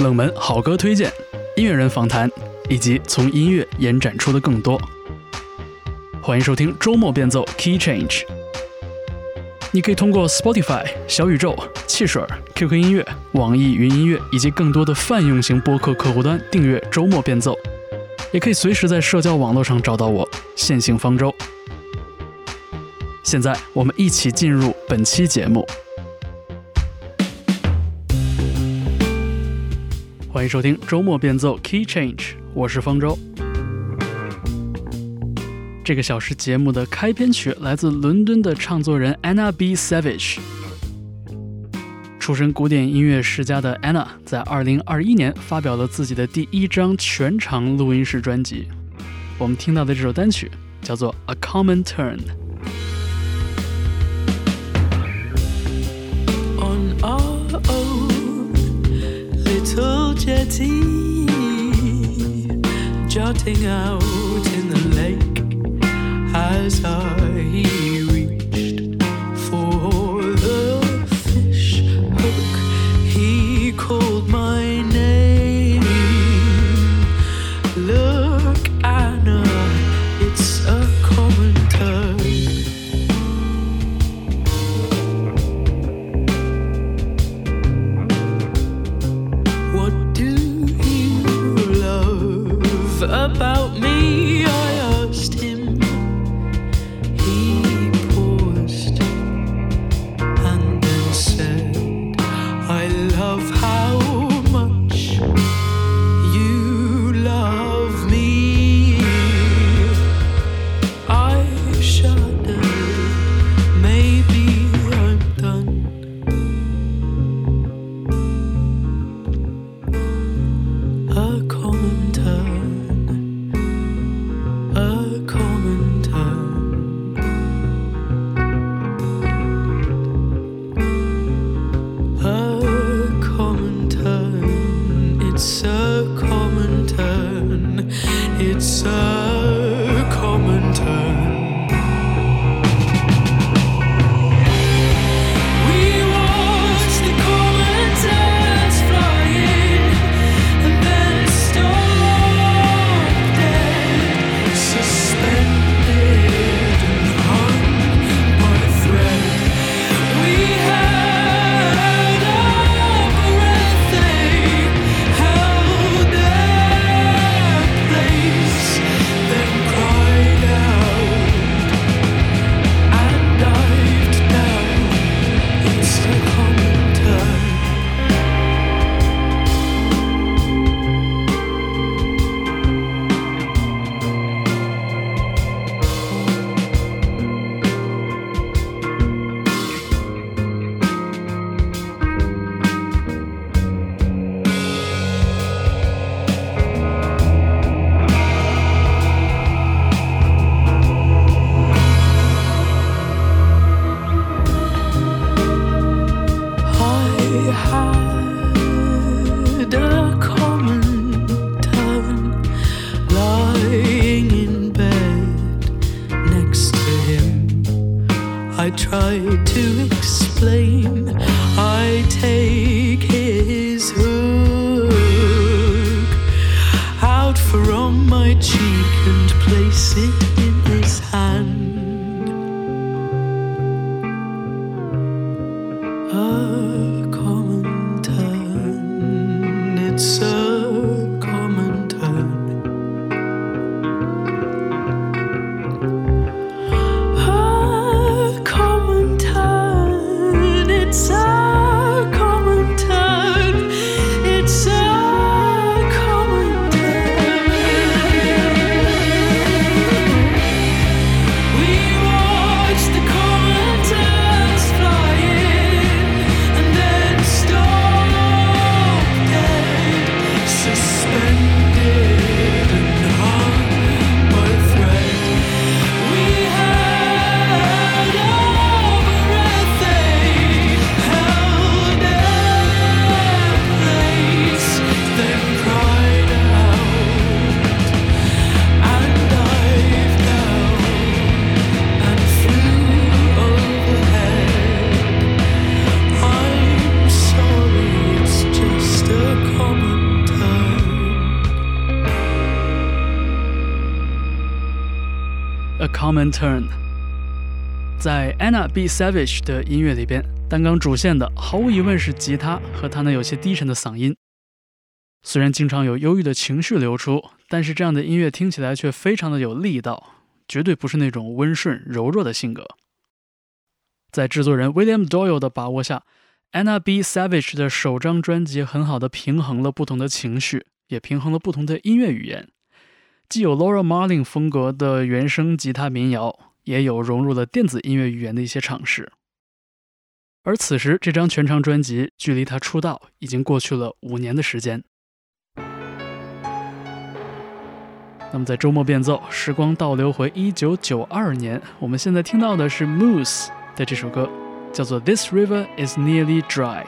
冷门好歌推荐、音乐人访谈，以及从音乐延展出的更多。欢迎收听周末变奏 Key Change。你可以通过 Spotify、小宇宙、汽水、QQ 音乐、网易云音乐以及更多的泛用型播客客户端订阅周末变奏，也可以随时在社交网络上找到我，线性方舟。现在我们一起进入本期节目。收听周末变奏 Key Change，我是方舟。这个小时节目的开篇曲来自伦敦的唱作人 Anna B. Savage。出身古典音乐世家的 Anna 在2021年发表了自己的第一张全长录音室专辑。我们听到的这首单曲叫做《A Common Turn》。Jetty jutting out in the lake. As I Common Try to explain. I take his hook out from my cheek and place it in his hand. B. Savage 的音乐里边，担纲主线的毫无疑问是吉他和他那有些低沉的嗓音。虽然经常有忧郁的情绪流出，但是这样的音乐听起来却非常的有力道，绝对不是那种温顺柔弱的性格。在制作人 William Doyle 的把握下，Anna B. Savage 的首张专辑很好的平衡了不同的情绪，也平衡了不同的音乐语言，既有 Laura Marling 风格的原声吉他民谣。也有融入了电子音乐语言的一些尝试，而此时这张全长专辑距离他出道已经过去了五年的时间。那么在周末变奏，时光倒流回一九九二年，我们现在听到的是 Moose 的这首歌，叫做《This River Is Nearly Dry》。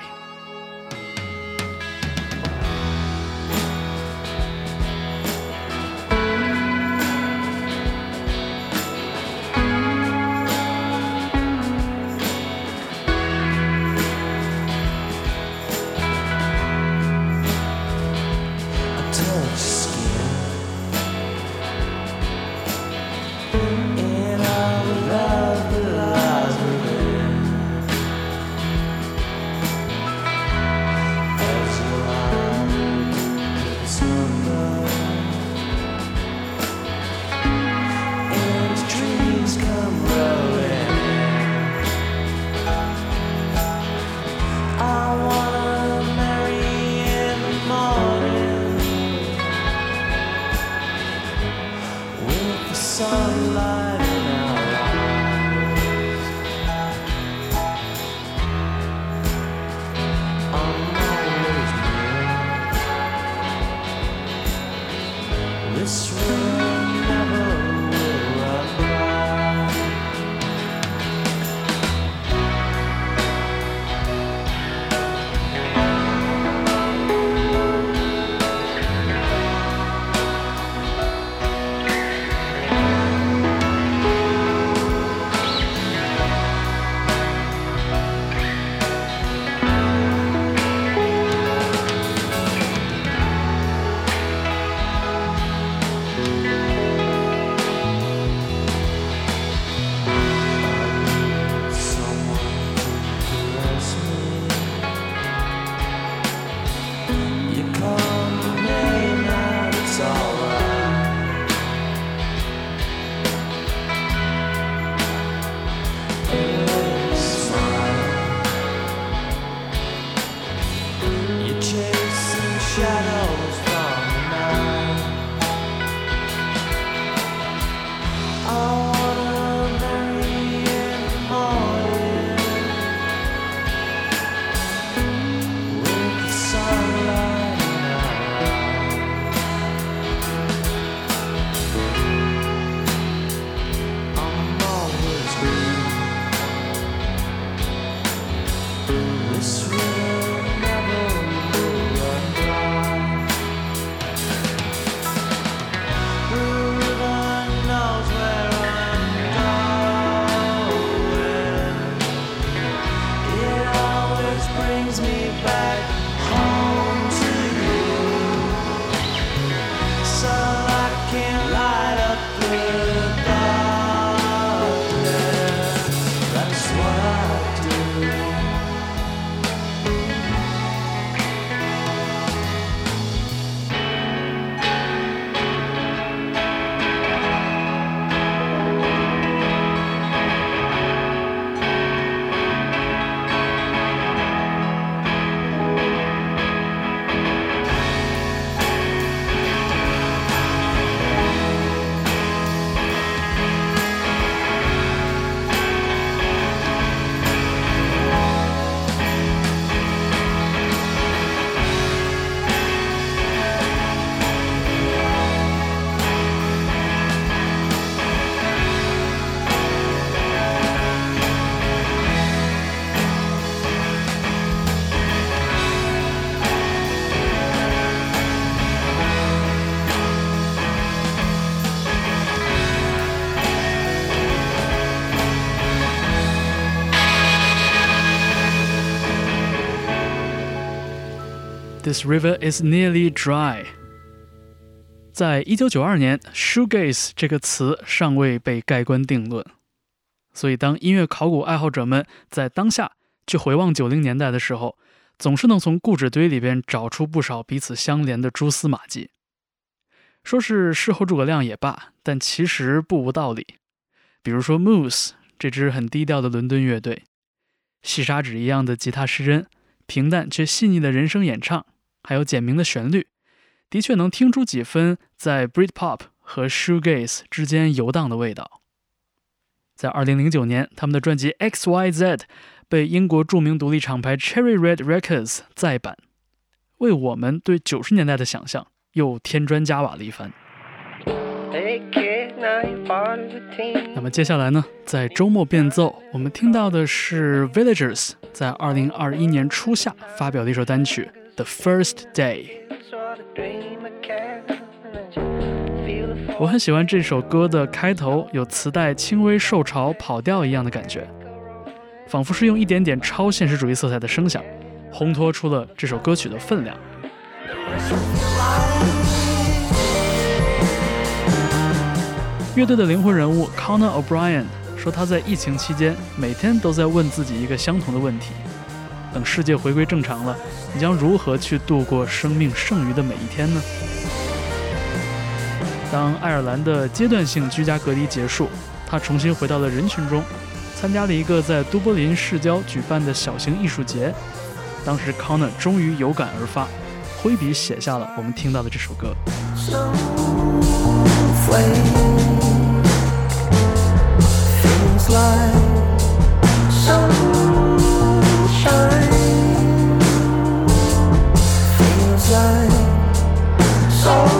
This river is nearly dry。在一九九二年，shoegaze 这个词尚未被盖棺定论，所以当音乐考古爱好者们在当下去回望九零年代的时候，总是能从故纸堆里边找出不少彼此相连的蛛丝马迹。说是事后诸葛亮也罢，但其实不无道理。比如说 Moose 这支很低调的伦敦乐队，细砂纸一样的吉他失真，平淡却细腻的人声演唱，还有简明的旋律。的确能听出几分在 Britpop 和 Shoegaze 之间游荡的味道。在2009年，他们的专辑 X Y Z 被英国著名独立厂牌 Cherry Red Records 再版，为我们对九十年代的想象又添砖加瓦了一番。那么接下来呢，在周末变奏，我们听到的是 Villagers 在2021年初夏发表的一首单曲《The First Day》。我很喜欢这首歌的开头，有磁带轻微受潮跑调一样的感觉，仿佛是用一点点超现实主义色彩的声响，烘托出了这首歌曲的分量。乐队的灵魂人物 Connor O'Brien 说，他在疫情期间每天都在问自己一个相同的问题：等世界回归正常了，你将如何去度过生命剩余的每一天呢？当爱尔兰的阶段性居家隔离结束，他重新回到了人群中，参加了一个在都柏林市郊举办的小型艺术节。当时康纳终于有感而发，挥笔写下了我们听到的这首歌。time. So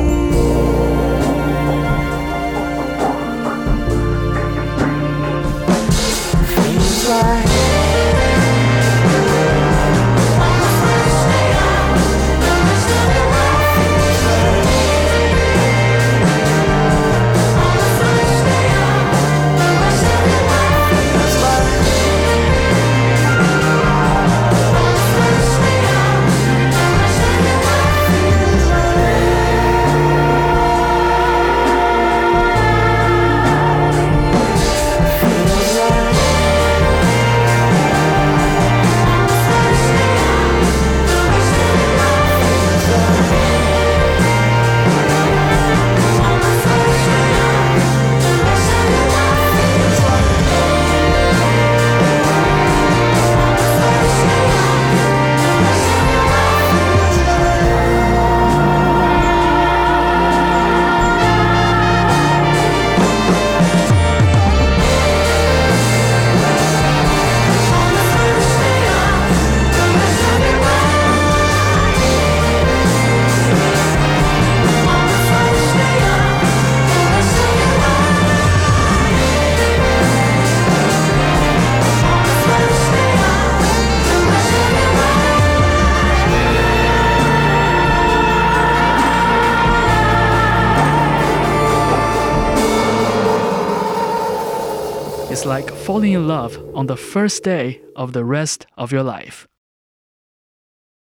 like falling in love on the first day of the rest of your life。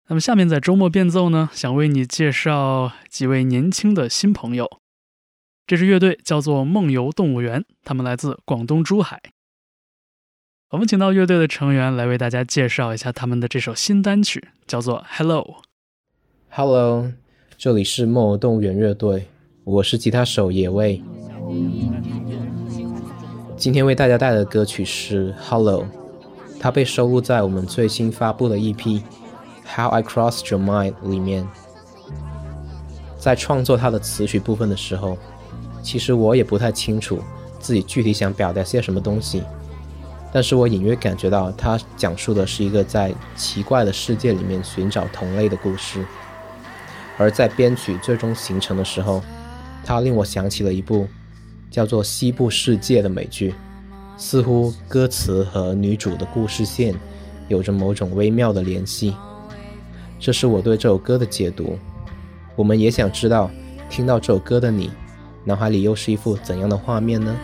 那么下面在周末变奏呢，想为你介绍几位年轻的新朋友。这支乐队叫做梦游动物园，他们来自广东珠海。我们请到乐队的成员来为大家介绍一下他们的这首新单曲，叫做《Hello》。Hello，这里是梦游动物园乐队，我是吉他手野味。今天为大家带来的歌曲是《Hello》，它被收录在我们最新发布的 EP《How I Cross Your Mind》里面。在创作它的词曲部分的时候，其实我也不太清楚自己具体想表达些什么东西，但是我隐约感觉到它讲述的是一个在奇怪的世界里面寻找同类的故事。而在编曲最终形成的时候，它令我想起了一部叫做《西部世界》的美剧，似乎歌词和女主的故事线有着某种微妙的联系。这是我对这首歌的解读。我们也想知道，听到这首歌的你，脑海里又是一幅怎样的画面呢？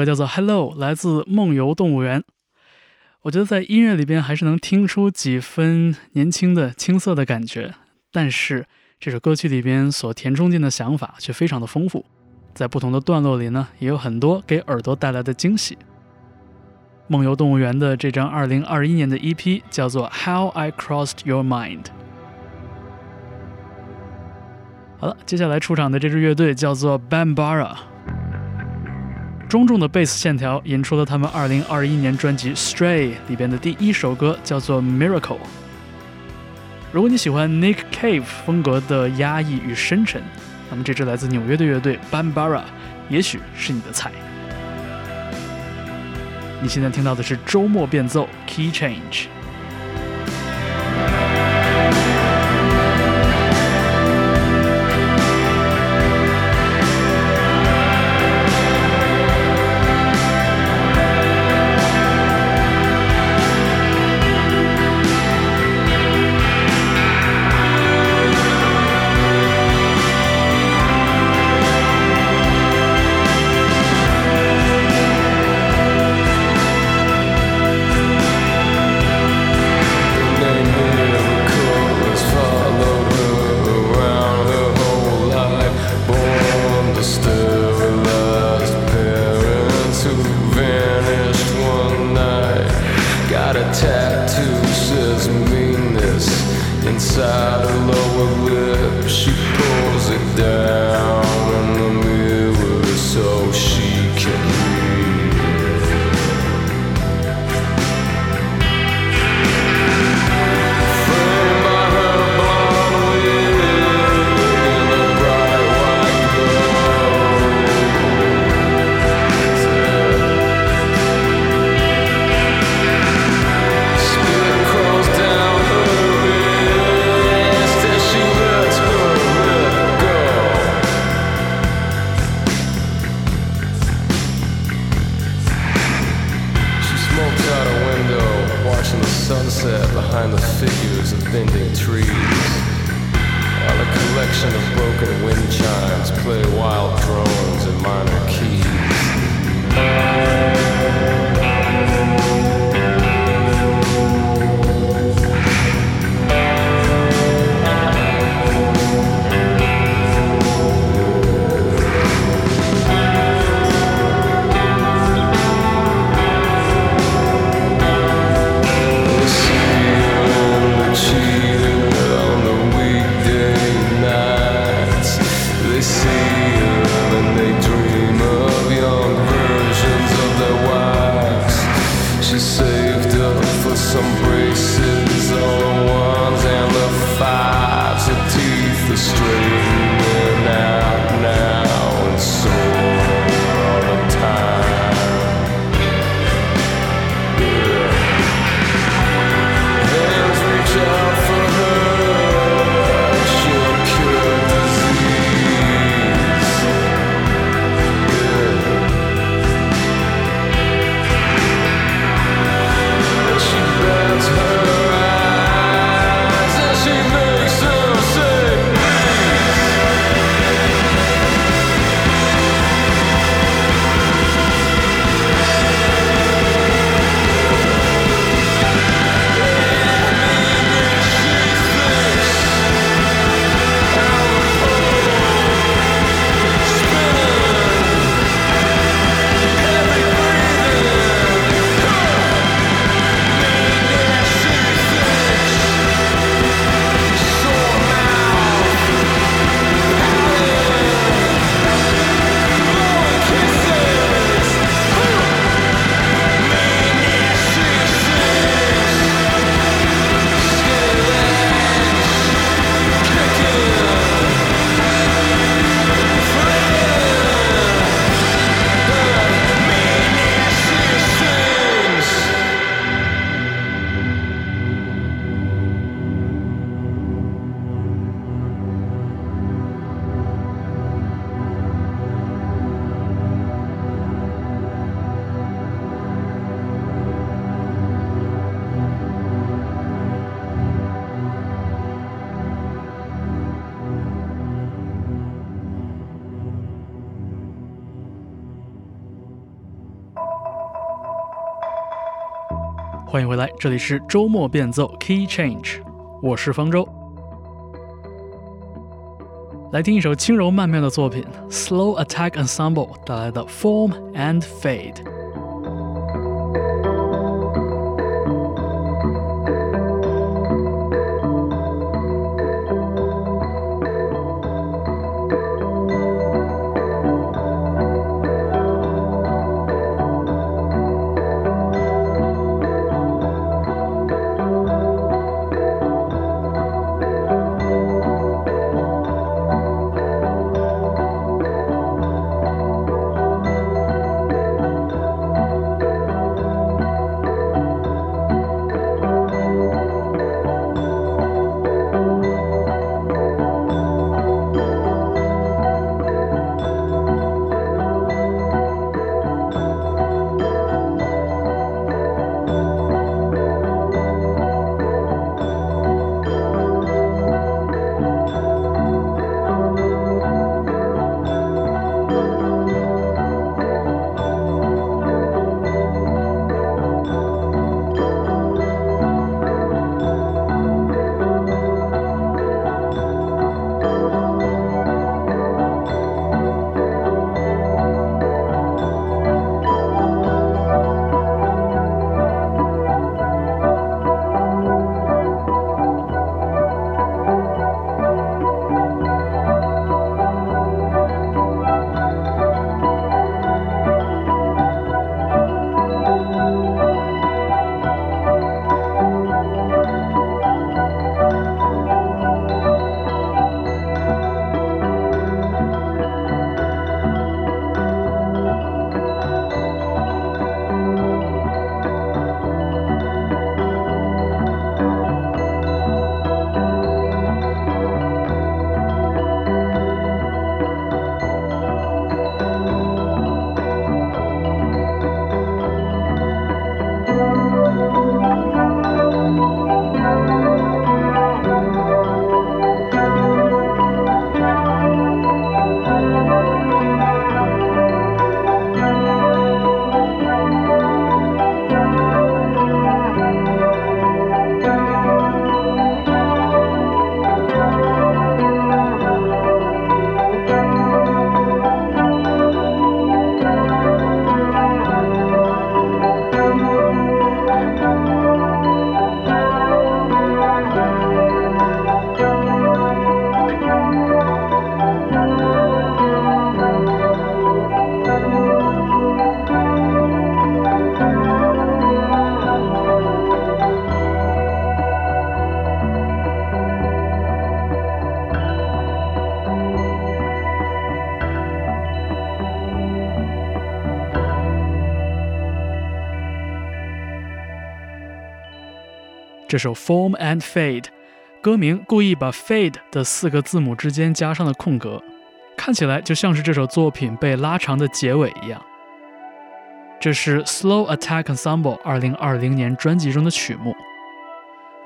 歌叫做《Hello》，来自梦游动物园。我觉得在音乐里边还是能听出几分年轻的青涩的感觉，但是这首歌曲里边所填充进的想法却非常的丰富。在不同的段落里呢，也有很多给耳朵带来的惊喜。梦游动物园的这张2021年的 EP 叫做《How I Crossed Your Mind》。好了，接下来出场的这支乐队叫做 Bambara。中重的贝斯线条引出了他们2021年专辑《Stray》里边的第一首歌，叫做《Miracle》。如果你喜欢 Nick Cave 风格的压抑与深沉，那么这支来自纽约的乐队 Bambara 也许是你的菜。你现在听到的是周末变奏 Key Change。Behind the figures of bending trees. While a collection of broken wind chimes play wild drones in minor keys. 来，这里是周末变奏 Key Change，我是方舟。来听一首轻柔曼妙的作品，Slow Attack Ensemble 带来的《Form and Fade》。这首《Form and Fade》，歌名故意把 “fade” 的四个字母之间加上了空格，看起来就像是这首作品被拉长的结尾一样。这是 Slow Attack Ensemble 2020年专辑中的曲目，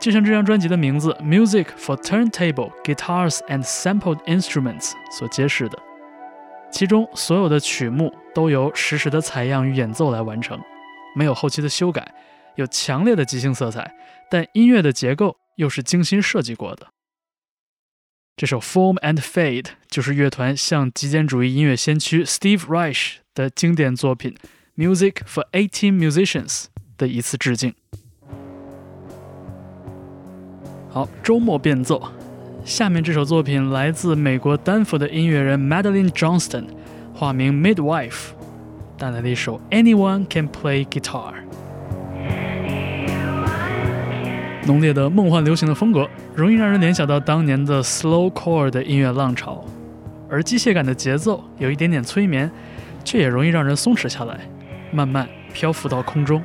就像这张专辑的名字 “Music for Turntable Guitars and Sampled Instruments” 所揭示的，其中所有的曲目都由实时的采样与演奏来完成，没有后期的修改，有强烈的即兴色彩。但音乐的结构又是精心设计过的。这首《Form and Fade》就是乐团向极简主义音乐先驱 Steve Reich 的经典作品《Music for Eighteen Musicians》的一次致敬。好，周末变奏，下面这首作品来自美国丹佛的音乐人 Madeline Johnston，化名 Midwife，带来的一首《Anyone Can Play Guitar》。浓烈的梦幻流行的风格，容易让人联想到当年的 slowcore 的音乐浪潮，而机械感的节奏有一点点催眠，却也容易让人松弛下来，慢慢漂浮到空中。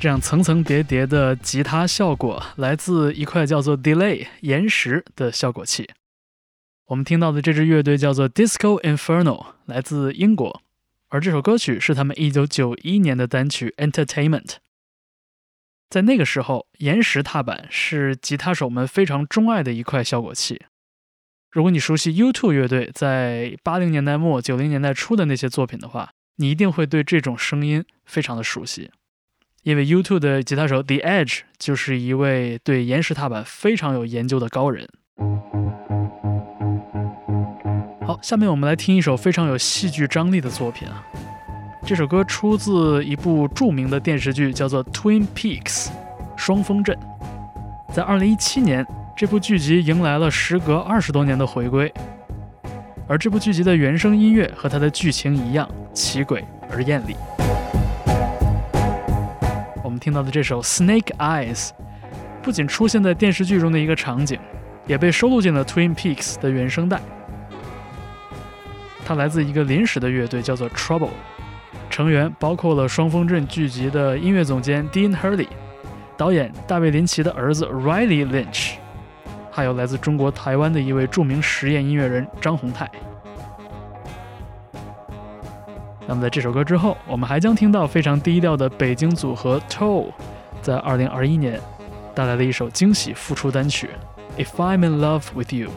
这样层层叠叠的吉他效果来自一块叫做 delay 延时的效果器。我们听到的这支乐队叫做 Disco Inferno，来自英国，而这首歌曲是他们1991年的单曲 Entertainment。在那个时候，延时踏板是吉他手们非常钟爱的一块效果器。如果你熟悉 U2 乐队在80年代末、90年代初的那些作品的话，你一定会对这种声音非常的熟悉，因为 U2 的吉他手 The Edge 就是一位对延时踏板非常有研究的高人。好，下面我们来听一首非常有戏剧张力的作品啊。这首歌出自一部著名的电视剧，叫做《Twin Peaks》双峰镇。在2017年，这部剧集迎来了时隔二十多年的回归。而这部剧集的原声音乐和它的剧情一样奇诡而艳丽。听到的这首《Snake Eyes》，不仅出现在电视剧中的一个场景，也被收录进了《Twin Peaks》的原声带。它来自一个临时的乐队，叫做 Trouble，成员包括了双峰镇剧集的音乐总监 Dean Hurley，导演大卫林奇的儿子 Riley Lynch。还有来自中国台湾的一位著名实验音乐人张宏泰。那么在这首歌之后，我们还将听到非常低调的北京组合 Toe，在2021年带来的一首惊喜复出单曲《If I'm in Love with You》。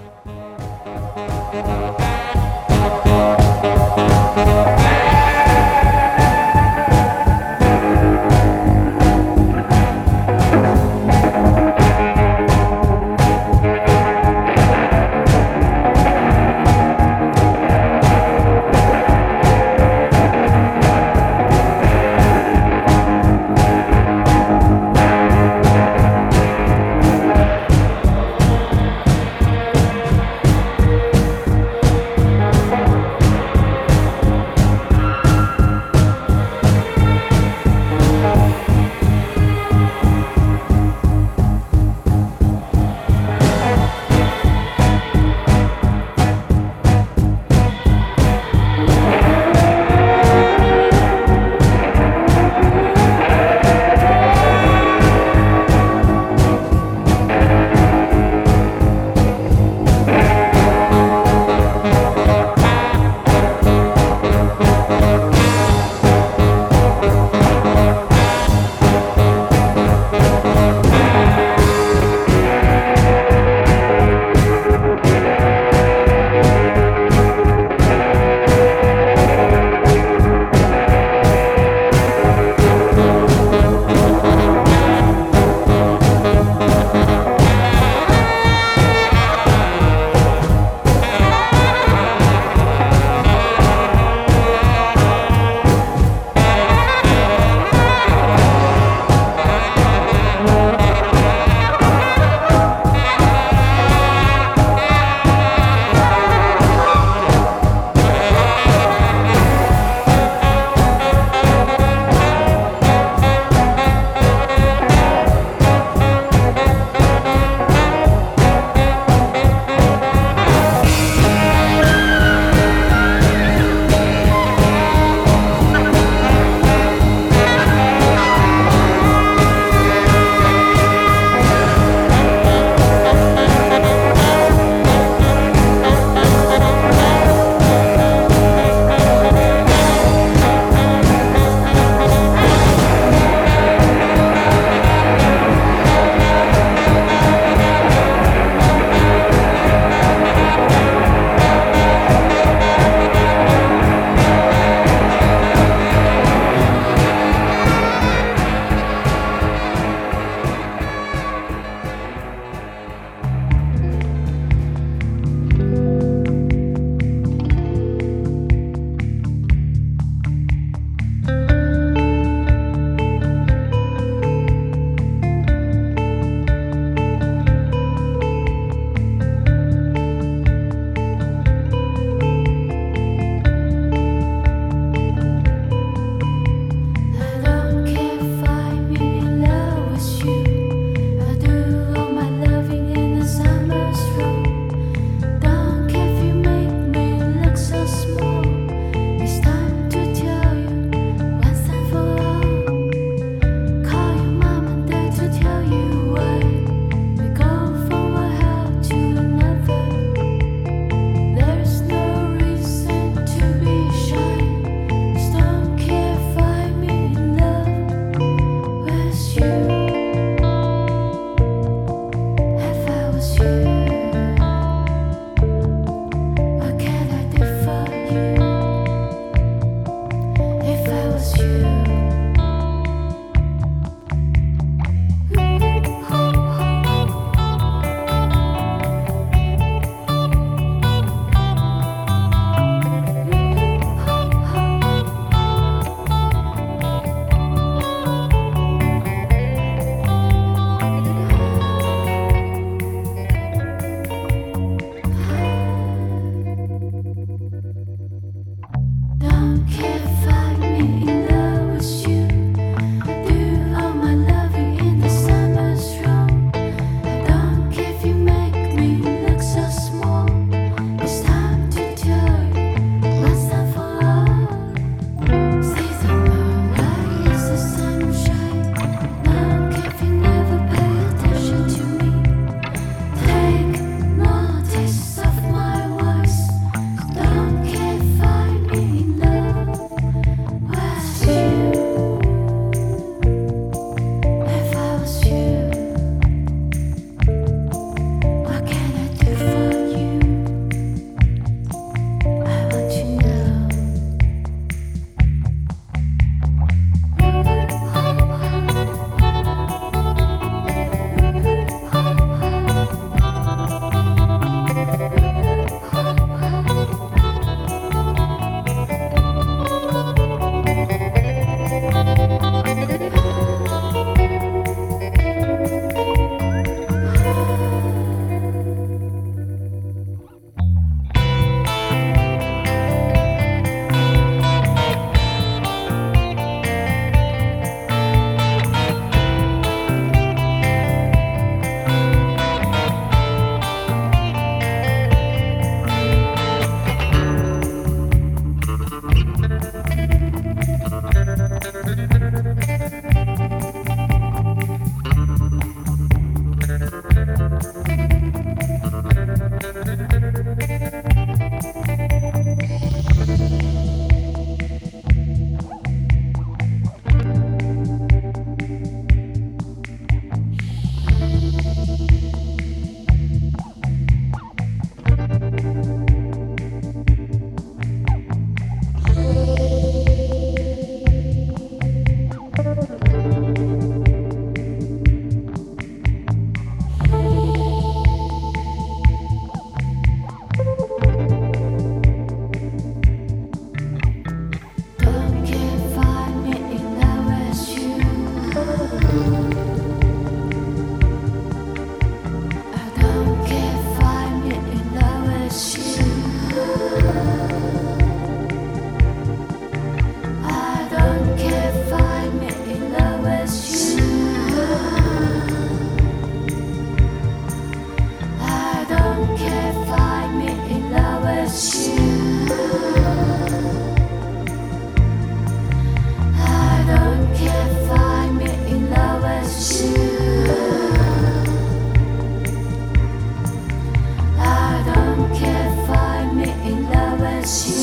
Love with you.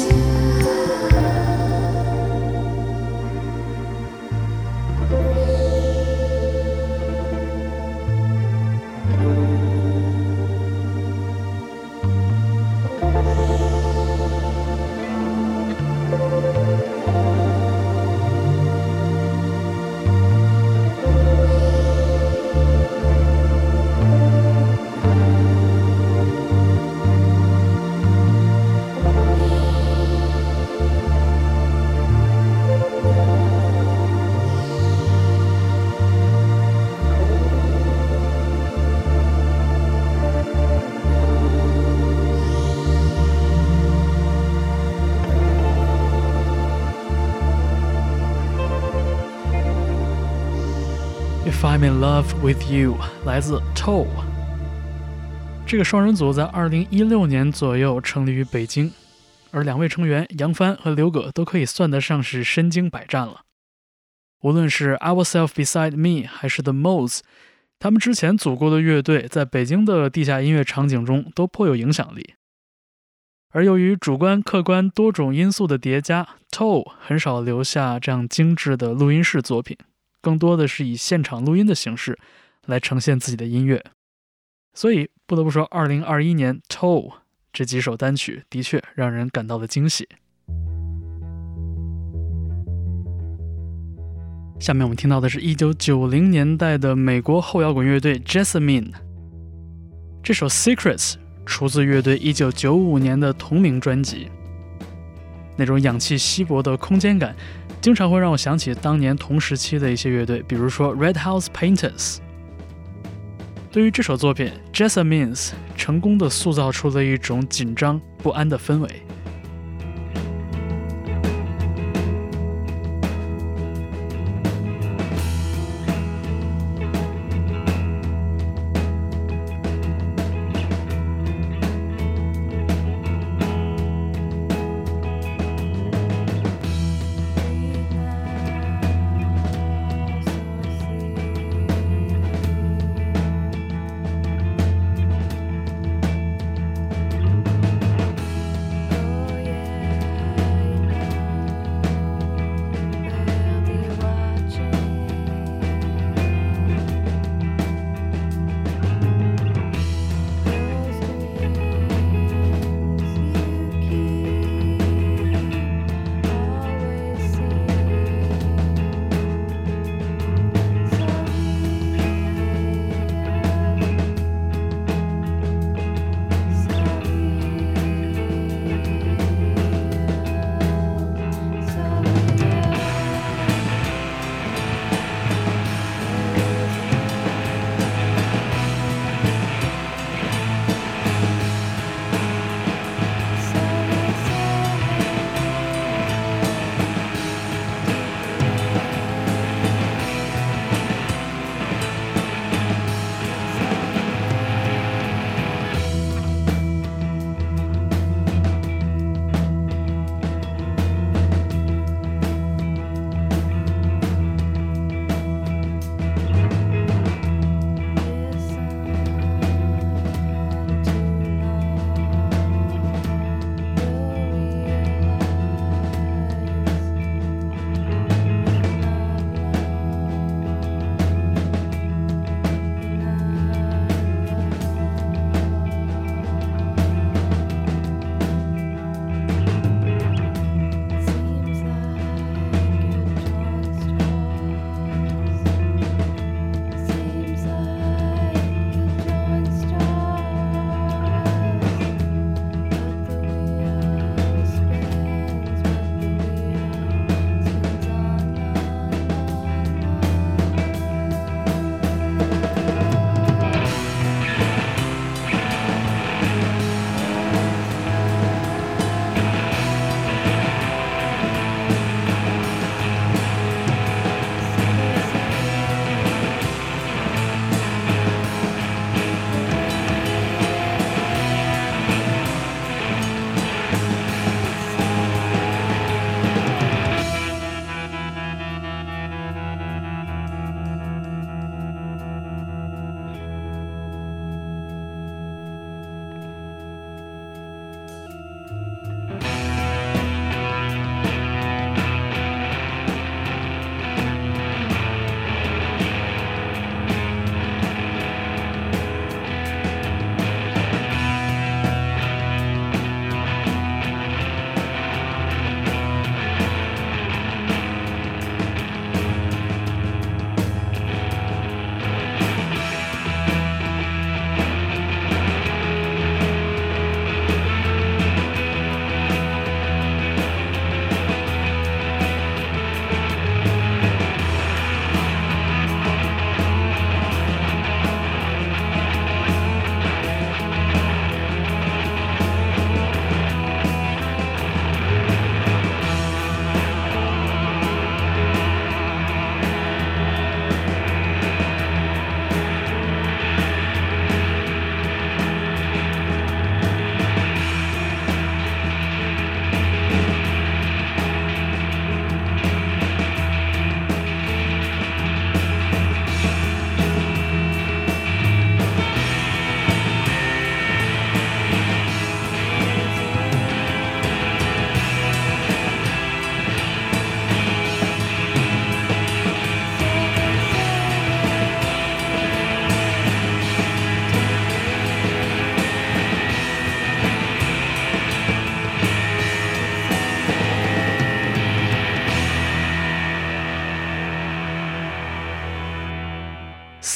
I'm in love with you，来自 Toe。这个双人组在2016年左右成立于北京，而两位成员杨帆和刘葛都可以算得上是身经百战了。无论是 Ourself Beside Me 还是 The Modes，他们之前组过的乐队在北京的地下音乐场景中都颇有影响力。而由于主观、客观多种因素的叠加，Toe 很少留下这样精致的录音室作品。更多的是以现场录音的形式来呈现自己的音乐，所以不得不说，二零二一年《Toe》这几首单曲的确让人感到了惊喜。下面我们听到的是一九九零年代的美国后摇滚乐队 Jessamine，这首《Secrets》出自乐队一九九五年的同名专辑。那种氧气稀薄的空间感，经常会让我想起当年同时期的一些乐队，比如说 Red House Painters。对于这首作品，Jessamines 成功的塑造出了一种紧张不安的氛围。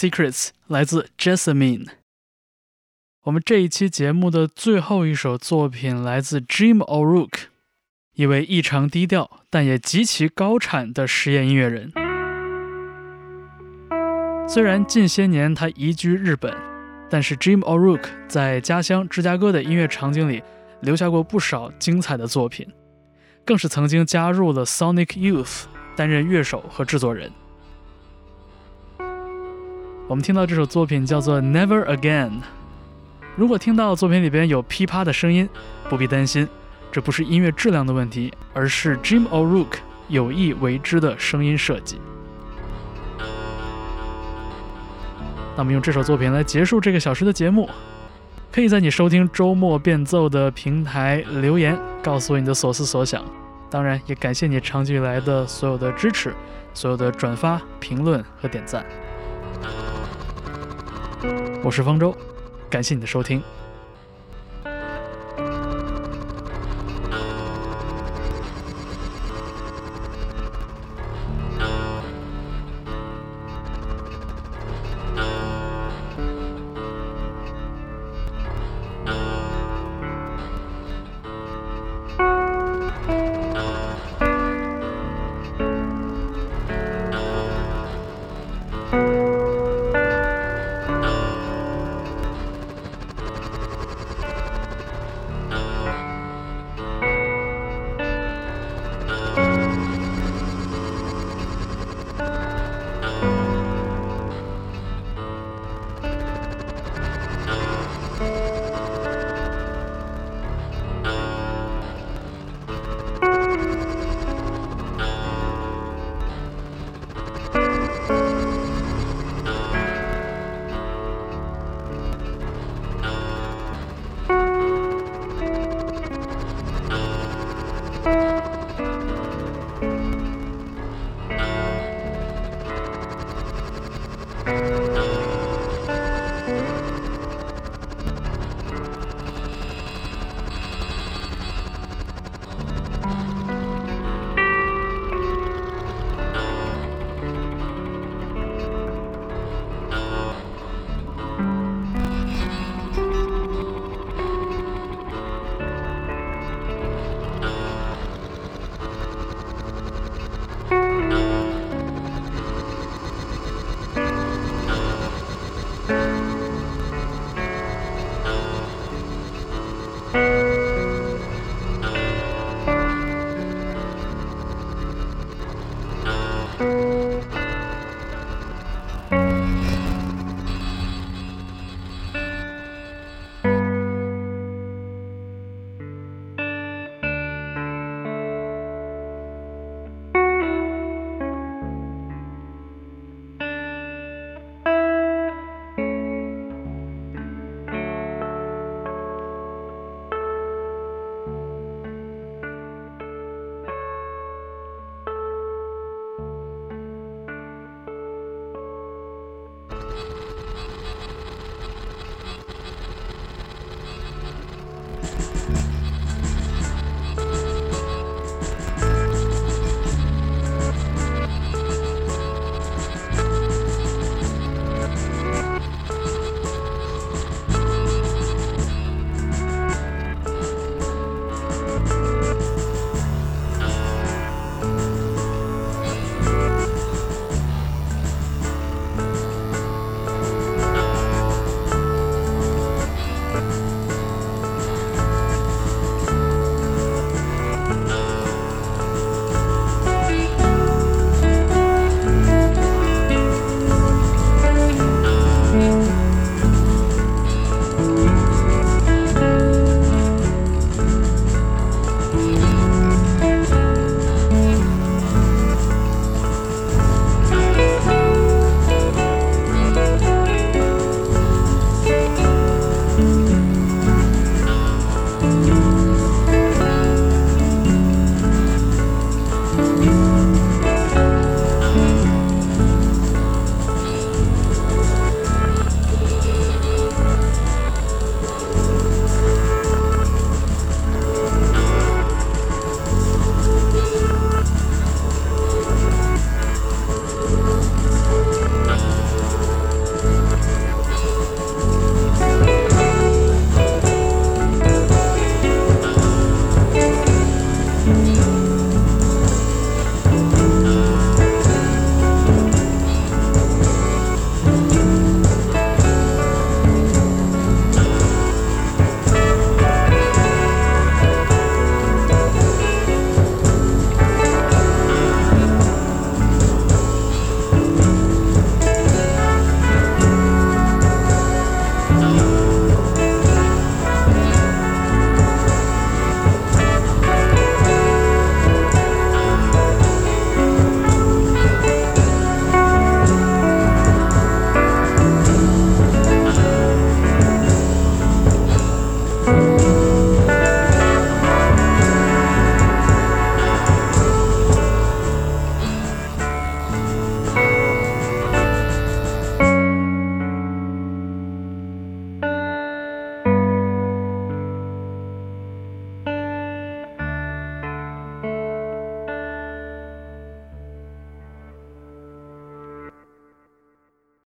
Secrets 来自 Jessamine。我们这一期节目的最后一首作品来自 Jim O'Rourke，一位异常低调但也极其高产的实验音乐人。虽然近些年他移居日本，但是 Jim O'Rourke 在家乡芝加哥的音乐场景里留下过不少精彩的作品，更是曾经加入了 Sonic Youth 担任乐手和制作人。我们听到这首作品叫做《Never Again》。如果听到作品里边有噼啪的声音，不必担心，这不是音乐质量的问题，而是 Jim O'Rourke 有意为之的声音设计。那么用这首作品来结束这个小时的节目，可以在你收听周末变奏的平台留言，告诉我你的所思所想。当然，也感谢你长期以来的所有的支持，所有的转发、评论和点赞。我是方舟，感谢你的收听。